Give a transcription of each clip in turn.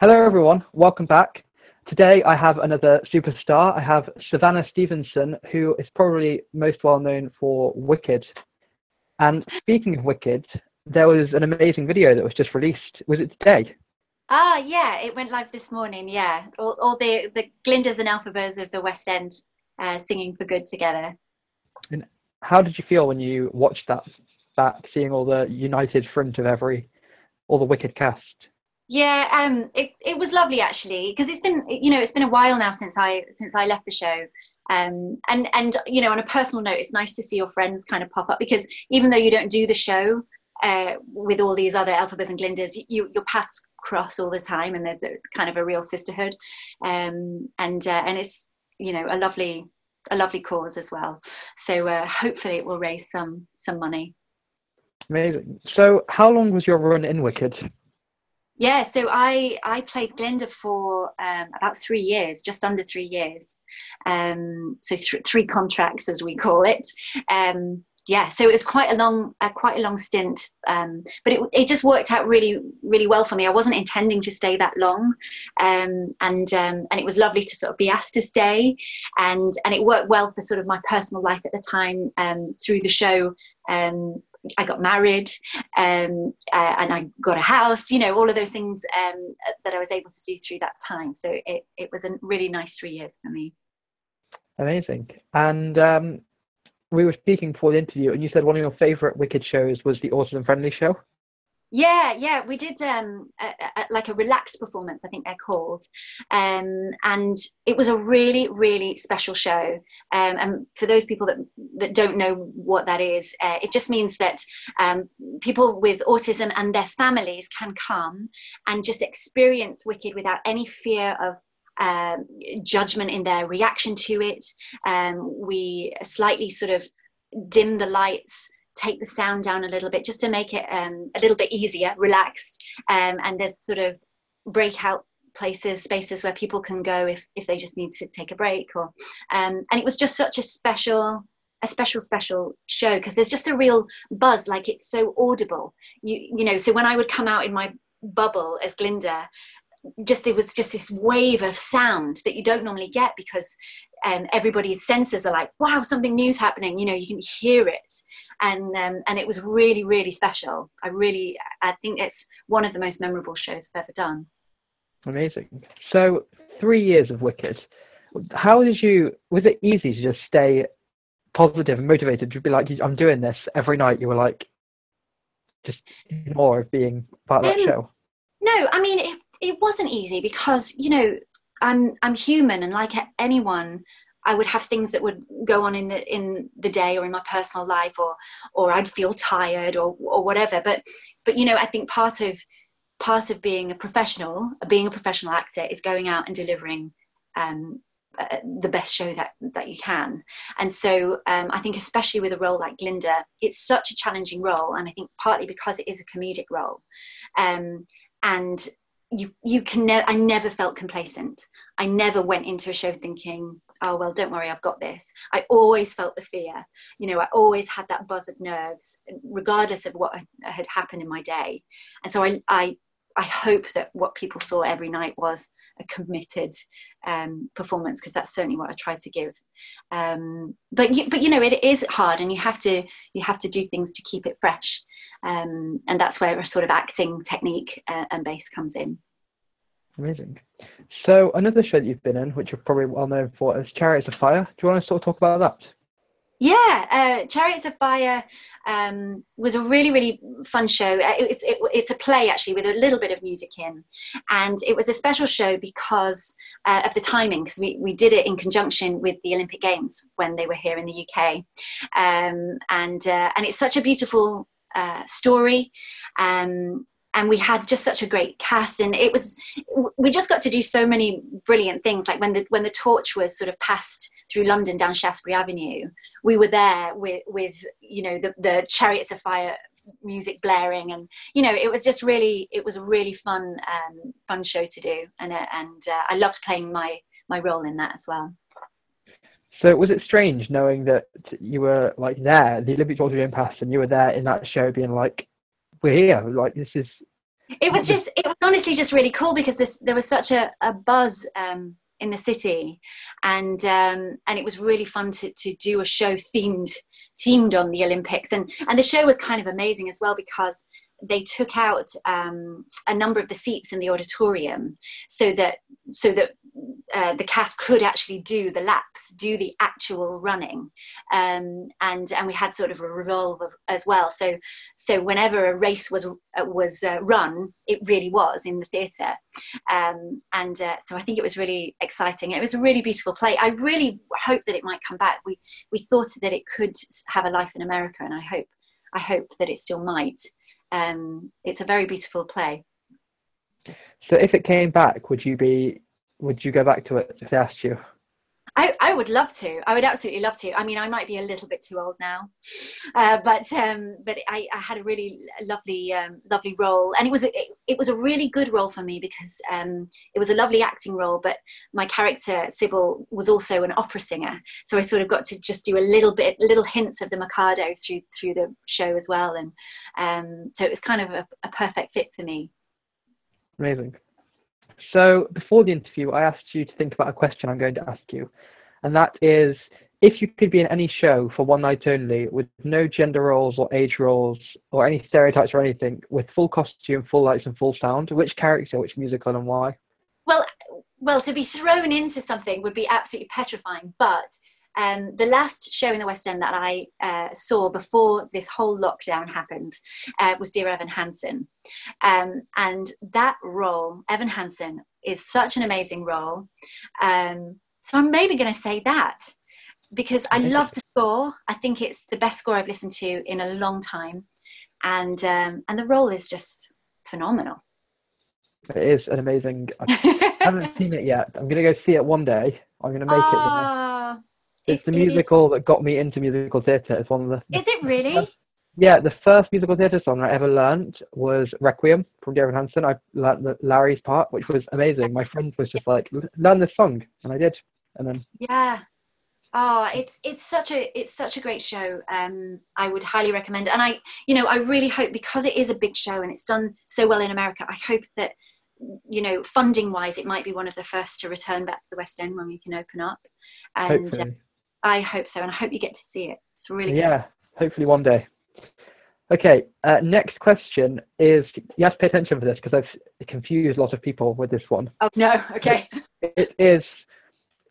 Hello, everyone. Welcome back. Today I have another superstar. I have Savannah Stevenson, who is probably most well known for Wicked. And speaking of Wicked, there was an amazing video that was just released. Was it today? Ah, yeah, it went live this morning. Yeah, all, all the the Glindas and Elphabas of the West End uh, singing for good together. And how did you feel when you watched that back, seeing all the united front of every, all the Wicked cast? Yeah, um, it it was lovely actually because it's been you know it's been a while now since I since I left the show. Um, and and you know on a personal note, it's nice to see your friends kind of pop up because even though you don't do the show, uh, with all these other Elphabas and Glindas, you, your paths cross all the time, and there's a kind of a real sisterhood, um, and uh, and it's you know a lovely a lovely cause as well. So uh, hopefully it will raise some some money. Amazing. So how long was your run in Wicked? Yeah, so I I played Glinda for um, about three years, just under three years. Um, so th- three contracts, as we call it. Um, yeah, so it was quite a long, uh, quite a long stint, um, but it it just worked out really, really well for me. I wasn't intending to stay that long, um, and um, and it was lovely to sort of be asked to stay, and and it worked well for sort of my personal life at the time um, through the show. Um, I got married um, uh, and I got a house, you know, all of those things um, that I was able to do through that time. So it, it was a really nice three years for me. Amazing. And um, we were speaking before the interview, and you said one of your favourite Wicked shows was the Autism Friendly Show. Yeah, yeah, we did um, a, a, like a relaxed performance, I think they're called, um, and it was a really, really special show. Um, and for those people that that don't know what that is, uh, it just means that um, people with autism and their families can come and just experience Wicked without any fear of um, judgment in their reaction to it. Um, we slightly sort of dim the lights, take the sound down a little bit just to make it um, a little bit easier, relaxed. Um, and there's sort of breakout places, spaces where people can go if, if they just need to take a break. Or um, and it was just such a special a special special show because there's just a real buzz like it's so audible you you know so when i would come out in my bubble as glinda just there was just this wave of sound that you don't normally get because um, everybody's senses are like wow something new's happening you know you can hear it. And um, and it was really really special. I really i think it's one of the most memorable shows i've ever done. Amazing. So three years of wicked. How did you was it easy to just stay positive and motivated? To be like i'm doing this every night you were like just more of being part of that um, show? no i mean it, it wasn't easy because you know i'm i'm human and like anyone i would have things that would go on in the in the day or in my personal life or or i'd feel tired or or whatever. But but you know i think part of part of being a professional being a professional actor is going out and delivering um, uh, the best show that that you can. And so um, i think especially with a role like glinda it's such a challenging role and i think partly because it is a comedic role. Um, and you you can ne- I never felt complacent. I never went into a show thinking, oh well, don't worry, I've got this. I always felt the fear. You know, I always had that buzz of nerves, regardless of what had happened in my day. And so I I I hope that what people saw every night was a committed um, performance because that's certainly what I tried to give. Um, but you, but you know it is hard, and you have to you have to do things to keep it fresh, um, and that's where a sort of acting technique uh, and base comes in. Amazing. So another show that you've been in, which you're probably well known for, is Chariots of Fire. Do you want to sort of talk about that? Yeah, uh, Chariots of Fire um, was a really, really fun show. Uh, it's, it, it's a play actually with a little bit of music in. And it was a special show because uh, of the timing, because we, we did it in conjunction with the Olympic Games when they were here in the UK. Um, and, uh, and it's such a beautiful uh, story. Um, and we had just such a great cast and it was we just got to do so many brilliant things. Like when the when the torch was sort of passed through london down shaftesbury avenue we were there with with you know the, the chariots of fire music blaring and you know it was just really it was a really fun um, fun show to do and uh, and uh, i loved playing my my role in that as well. So was it strange knowing that you were like there the olympics was being passed and you were there in that show being like we're here like this is It was just, it was honestly just really cool because this, there was such a, a buzz um, in the city, and um, and it was really fun to to do a show themed themed on the Olympics, and and the show was kind of amazing as well because they took out um, a number of the seats in the auditorium so that so that uh, the cast could actually do the laps, do the actual running, um, and and we had sort of a revolve as well. So so whenever a race was uh, was uh, run, it really was in the theatre, um, and uh, so I think it was really exciting. It was a really beautiful play. I really hope that it might come back. We we thought that it could have a life in America, and I hope I hope that it still might um, it's a very beautiful play. So, if it came back, would you be would you go back to it if they asked you? I, I would love to. I would absolutely love to. I mean, I might be a little bit too old now, uh, but um, but I, I, had a really lovely um, lovely role, and it was a, it, it, was a really good role for me because um, it was a lovely acting role. But my character Sybil was also an opera singer, so I sort of got to just do a little bit, little hints of the Mikado through through the show as well, and um, so it was kind of a, a perfect fit for me. Amazing. So before the interview, I asked you to think about a question I'm going to ask you, and that is if you could be in any show for one night only with no gender roles or age roles or any stereotypes or anything, with full costume, full lights, and full sound, which character, which musical, and why? Well, well, to be thrown into something would be absolutely petrifying, but um, the last show in the West End that I uh, saw before this whole lockdown happened uh, was Dear Evan Hansen. Um, and that role, Evan Hansen, is such an amazing role. Um, so I'm maybe going to say that because I love the score. I think it's the best score I've listened to in a long time. And, um, and the role is just phenomenal. It is an amazing. I haven't seen it yet. I'm going to go see it one day. I'm going to make it. It's it, the musical that got me into musical theatre. It's one of the. Is it really? yeah, the first musical theatre song I ever learned was Requiem from Dear Evan Hansen. I learned Larry's part, which was amazing. My friend was just like, "Learn this song," and I did. And then. Yeah. Oh, it's it's such a it's such a great show. Um, I would highly recommend, it. and I you know I really hope because it is a big show and it's done so well in America. I hope that you know funding wise, it might be one of the first to return back to the West End when we can open up. And uh, I hope so, and I hope you get to see it. It's really yeah. Good. Hopefully one day. Okay, uh, next question is you have to pay attention for this because I've confused a lot of people with this one. Oh no, okay. it, it is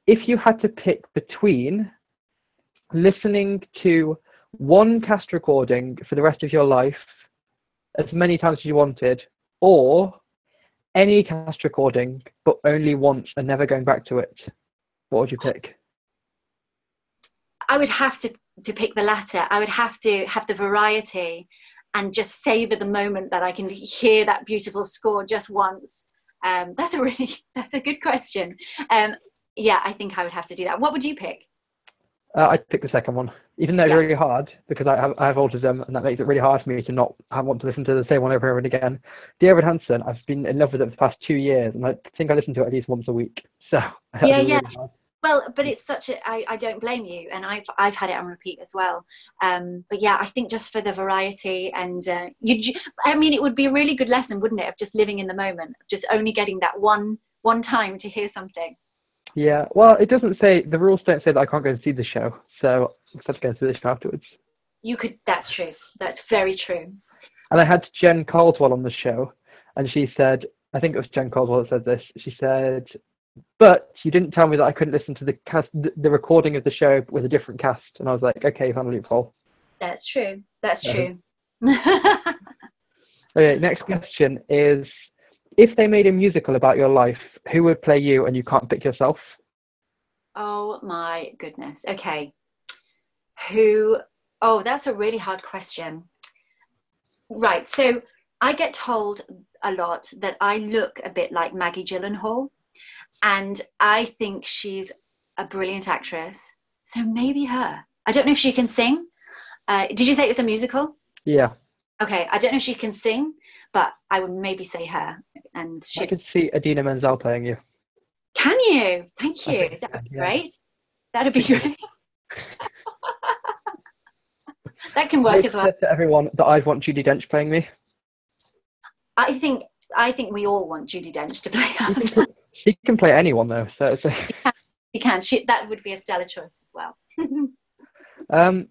if you had to pick between listening to one cast recording for the rest of your life as many times as you wanted, or any cast recording but only once and never going back to it, what would you pick? I would have to to pick the latter. I would have to have the variety and just savor the moment that I can hear that beautiful score just once. Um, that's a really that's a good question. Um, yeah, I think I would have to do that. What would you pick? Uh, I'd pick the second one, even though it's yeah. really hard because I have, I have autism and that makes it really hard for me to not want to listen to the same one over and over again. Dear Evan Hansen, I've been in love with it for the past two years and I think I listen to it at least once a week. So yeah, yeah. Really well, but it's such a. I, I don't blame you, and I've I've had it on repeat as well. Um, but yeah, I think just for the variety and uh, you, I mean, it would be a really good lesson, wouldn't it, of just living in the moment, just only getting that one one time to hear something. Yeah, well, it doesn't say the rules don't say that I can't go and see the show, so I have to go to the show afterwards. You could. That's true. That's very true. And I had Jen Caldwell on the show, and she said, I think it was Jen Caldwell that said this. She said but you didn't tell me that I couldn't listen to the cast, the recording of the show with a different cast, and I was like, okay, found a loophole. That's true. That's uh-huh. true. okay, next question is: If they made a musical about your life, who would play you, and you can't pick yourself? Oh my goodness. Okay, who? Oh, that's a really hard question. Right. So I get told a lot that I look a bit like Maggie Gyllenhaal and I think she's a brilliant actress. So maybe her. I don't know if she can sing. Uh, did you say it was a musical? Yeah. Okay, I don't know if she can sing, but I would maybe say her. And she's... I could see Idina Menzel playing you. Can you? Thank you. That would be yeah. great. That'd be great. that can work as well. To everyone that I want Judi Dench playing me. I think I think we all want Judi Dench to play us. She can play anyone though, so, so. she can. She, that would be a stellar choice as well. um,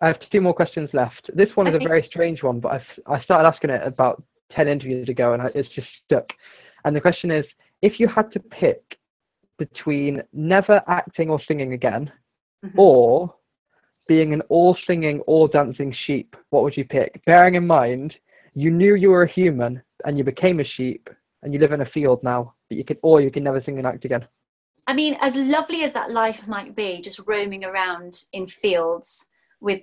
I have two more questions left. This one is okay. a very strange one, but I've, I started asking it about ten interviews ago, and I, it's just stuck. And the question is, if you had to pick between never acting or singing again, mm-hmm. or being an all singing, all dancing sheep, what would you pick? Bearing in mind, you knew you were a human and you became a sheep and you live in a field now, but you can, or you can never sing and act again. I mean, as lovely as that life might be, just roaming around in fields with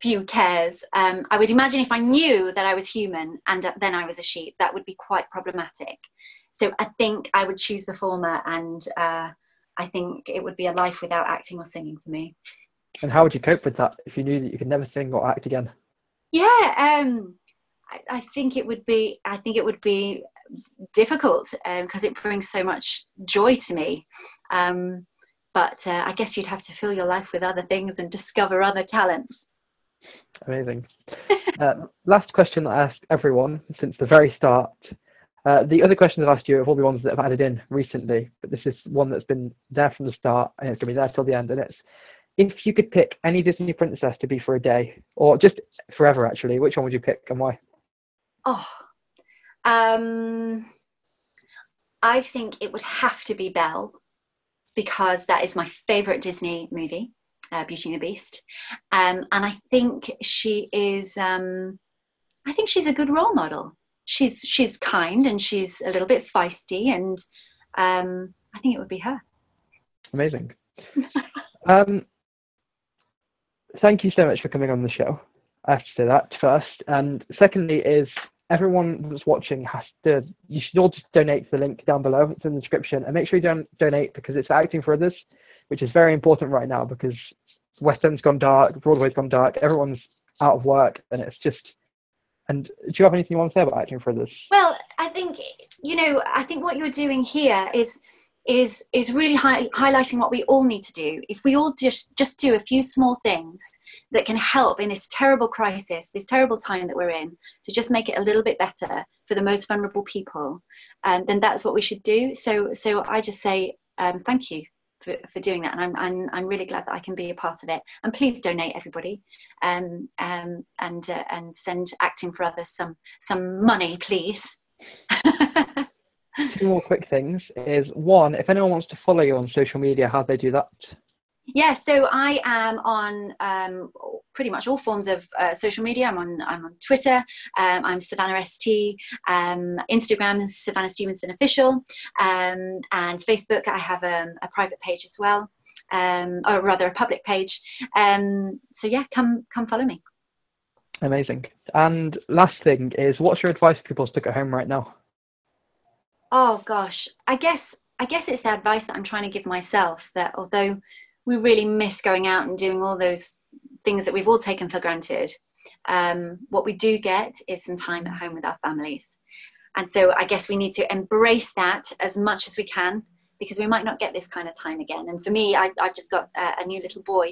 few cares, um, I would imagine if I knew that I was human and then I was a sheep, that would be quite problematic. So I think I would choose the former, and uh, I think it would be a life without acting or singing for me. And how would you cope with that if you knew that you could never sing or act again? Yeah, um, I, I, think it would be. I think it would be difficult because um, it brings so much joy to me. Um, but uh, I guess you'd have to fill your life with other things and discover other talents. Amazing. uh, last question that I asked everyone since the very start. Uh, the other questions I've asked you are all the ones that I've added in recently, but this is one that's been there from the start and it's going to be there till the end. And it's if you could pick any Disney princess to be for a day, or just forever actually, which one would you pick and why? Oh, um, I think it would have to be Belle because that is my favorite Disney movie, uh, Beauty and the Beast, um, and I think she is. Um, I think she's a good role model. She's she's kind and she's a little bit feisty, and um, I think it would be her. Amazing. um, thank you so much for coming on the show. I have to say that first. And secondly, is everyone that's watching has to, you should all just donate to the link down below. It's in the description. And make sure you don't donate because it's acting for others, which is very important right now because West End's gone dark, Broadway's gone dark, everyone's out of work, and it's just. And do you have anything you want to say about acting for others? Well, I think, you know, I think what you're doing here is is is really high, highlighting what we all need to do. If we all just just do a few small things that can help in this terrible crisis this terrible time that we're in to just make it a little bit better for the most vulnerable people um, then that's what we should do. So so i just say um, thank you for, for doing that and I'm, I'm, I'm really glad that i can be a part of it. And please donate everybody um, um, and uh, and send acting for others some some money please two more quick things is one, if anyone wants to follow you on social media, how they do that? Yeah, so I am on um, pretty much all forms of uh, social media. I'm on I'm on Twitter. Um, I'm Savannah St. Um, Instagram is Savannah Stevenson Official, um, and Facebook. I have um, a private page as well, um, or rather a public page. so yeah, come come follow me. Amazing. And last thing is, what's your advice for people stuck at home right now? Oh gosh. I guess i guess it's the advice that i'm trying to give myself that although we really miss going out and doing all those things that we've all taken for granted um, what we do get is some time at home with our families. And so i guess we need to embrace that as much as we can because we might not get this kind of time again. And for me I, have just got a, a, new little boy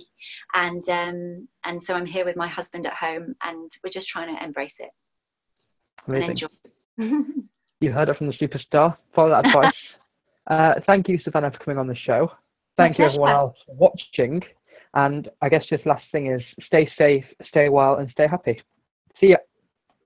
and um, and so i'm here with my husband at home and we're just trying to embrace it Amazing. and enjoy You heard it from the superstar. Follow that advice. uh, thank you, Savannah, for coming on the show. Thank you, everyone else, for watching. And I guess just last thing is stay safe, stay well, and stay happy. See ya.